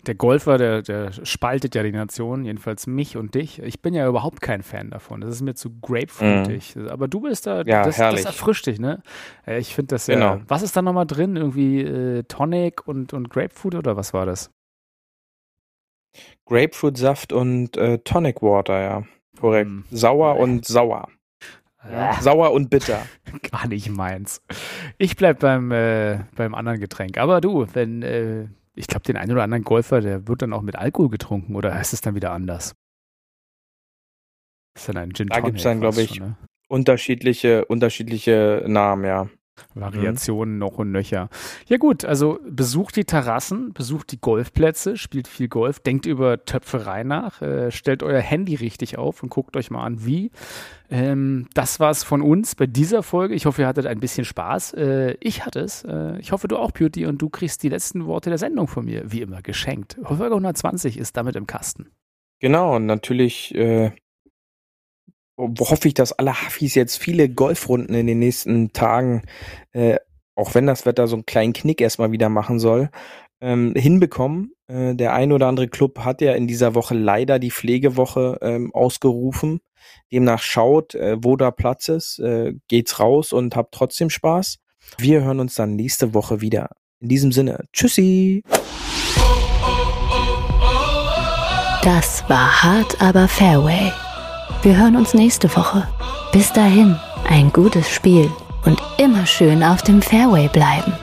Der Golfer, der, der spaltet ja die Nation, jedenfalls mich und dich. Ich bin ja überhaupt kein Fan davon. Das ist mir zu grapefruitig. Mm. Aber du bist da, ja, das, herrlich. das erfrischt dich, ne? Ich finde das ja. Genau. Was ist da nochmal drin? Irgendwie äh, Tonic und, und Grapefruit oder was war das? Grapefruitsaft und äh, Tonic Water, ja. Korrekt. Mm. Sauer und sauer. Ja. Sauer und bitter. Gar nicht meins. Ich bleib beim, äh, beim anderen Getränk. Aber du, wenn, äh, ich glaube, den einen oder anderen Golfer, der wird dann auch mit Alkohol getrunken oder heißt es dann wieder anders? Das ist dann ein Gin Da gibt es dann, glaube ich, ne? unterschiedliche, unterschiedliche Namen, ja. Variationen mhm. noch und nöcher. Ja gut, also besucht die Terrassen, besucht die Golfplätze, spielt viel Golf, denkt über Töpferei nach, äh, stellt euer Handy richtig auf und guckt euch mal an, wie. Ähm, das war's von uns bei dieser Folge. Ich hoffe, ihr hattet ein bisschen Spaß. Äh, ich hatte es. Äh, ich hoffe, du auch, Beauty, und du kriegst die letzten Worte der Sendung von mir, wie immer, geschenkt. Folge 120 ist damit im Kasten. Genau, und natürlich äh, hoffe ich, dass alle Hafis jetzt viele Golfrunden in den nächsten Tagen, äh, auch wenn das Wetter so einen kleinen Knick erstmal wieder machen soll, ähm, hinbekommen. Äh, der ein oder andere Club hat ja in dieser Woche leider die Pflegewoche ähm, ausgerufen. Demnach schaut, äh, wo da Platz ist, äh, geht's raus und habt trotzdem Spaß. Wir hören uns dann nächste Woche wieder. In diesem Sinne, tschüssi! Das war hart, aber Fairway wir hören uns nächste Woche. Bis dahin, ein gutes Spiel und immer schön auf dem Fairway bleiben.